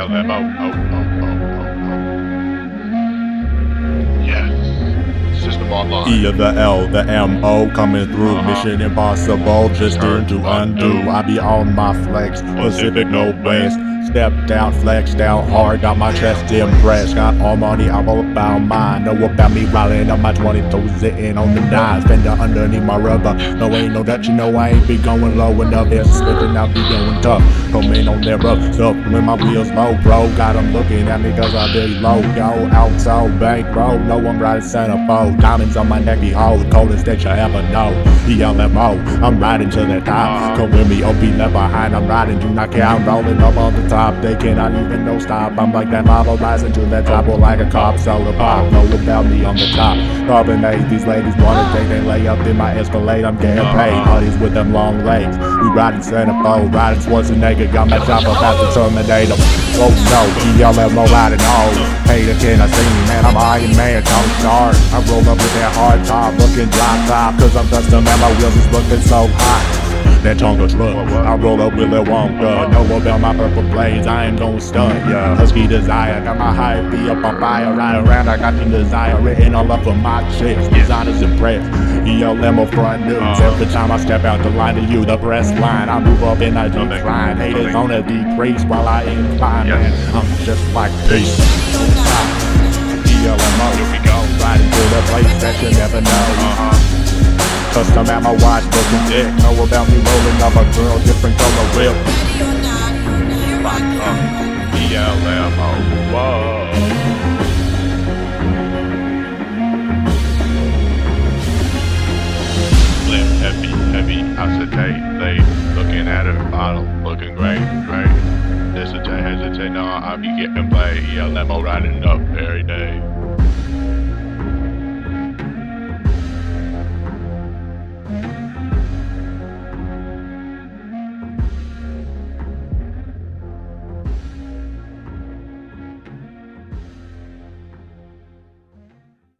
Oh, oh, oh. Yes. System online. E of the L, the M O coming through. Uh-huh. Mission impossible, just turn to undo. I be on my flex, Pacific no west. Stepped out, flexed out hard, got my chest impressed. Got all money, I'm all about mine. Know about me rolling up my 22, sitting on the nines. Fender underneath my rubber. No, ain't no that you know I ain't be going low enough. It's slipping, I be going tough. Coming on that rough stuff when my wheels low, bro. Got 'em looking at me cause I be low. Yo, out so bank, bro. No, I'm riding centerfold. Diamonds on my neck, behold. Coldest that you ever know. ELMO, I'm riding to the top. Come with me, OP left behind. I'm riding, do not care. I'm rolling up all the They cannot even know stop. I'm like that lava rising to the top, or like a cop soda pop. Know about me on the top. Carbonate, these ladies wanna take they lay up in my Escalade. I'm getting uh-huh. paid. Buddies with them long legs. We riding centerfold, riding Schwarzenegger. Got my job about to terminate 'em. Oh no, ELMO riding all. Hater, can I see me, man? I'm Iron Man, Tony Stark. I roll up with that hard top, looking drop top. Cause I'm custom and my wheels is looking so hot. That Tonka truck, I roll up with Lil Wonka. Know uh, about my purple blades, I ain't gon' stunt, yeah. Husky desire, got my high be up on fire. Ride around, I got the desire written all up on my chicks. Designers impressed. ELMO front news. Uh-huh. Every time I step out the line to you, the breast line. I move up and I decline. Haters on a decrease while I incline, man. I'm just like peace. ELMO, Custom at my watch, looking dick. Know about me rolling up a girl, different color whip. ELMO. Whoa. Slim, heavy, heavy acetate. They looking at a bottle, looking great, great. Hesitate, hesitate. No, I be getting played. ELMO riding up every day.